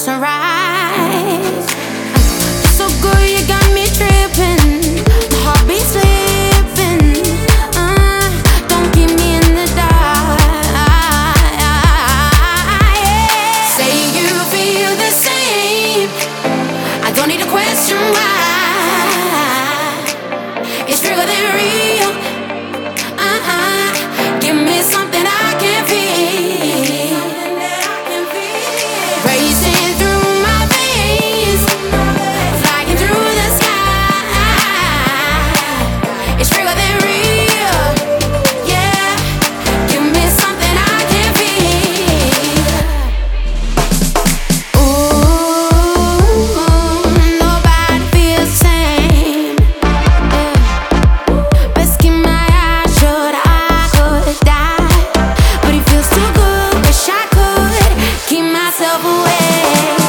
sunrise. So good you got. away.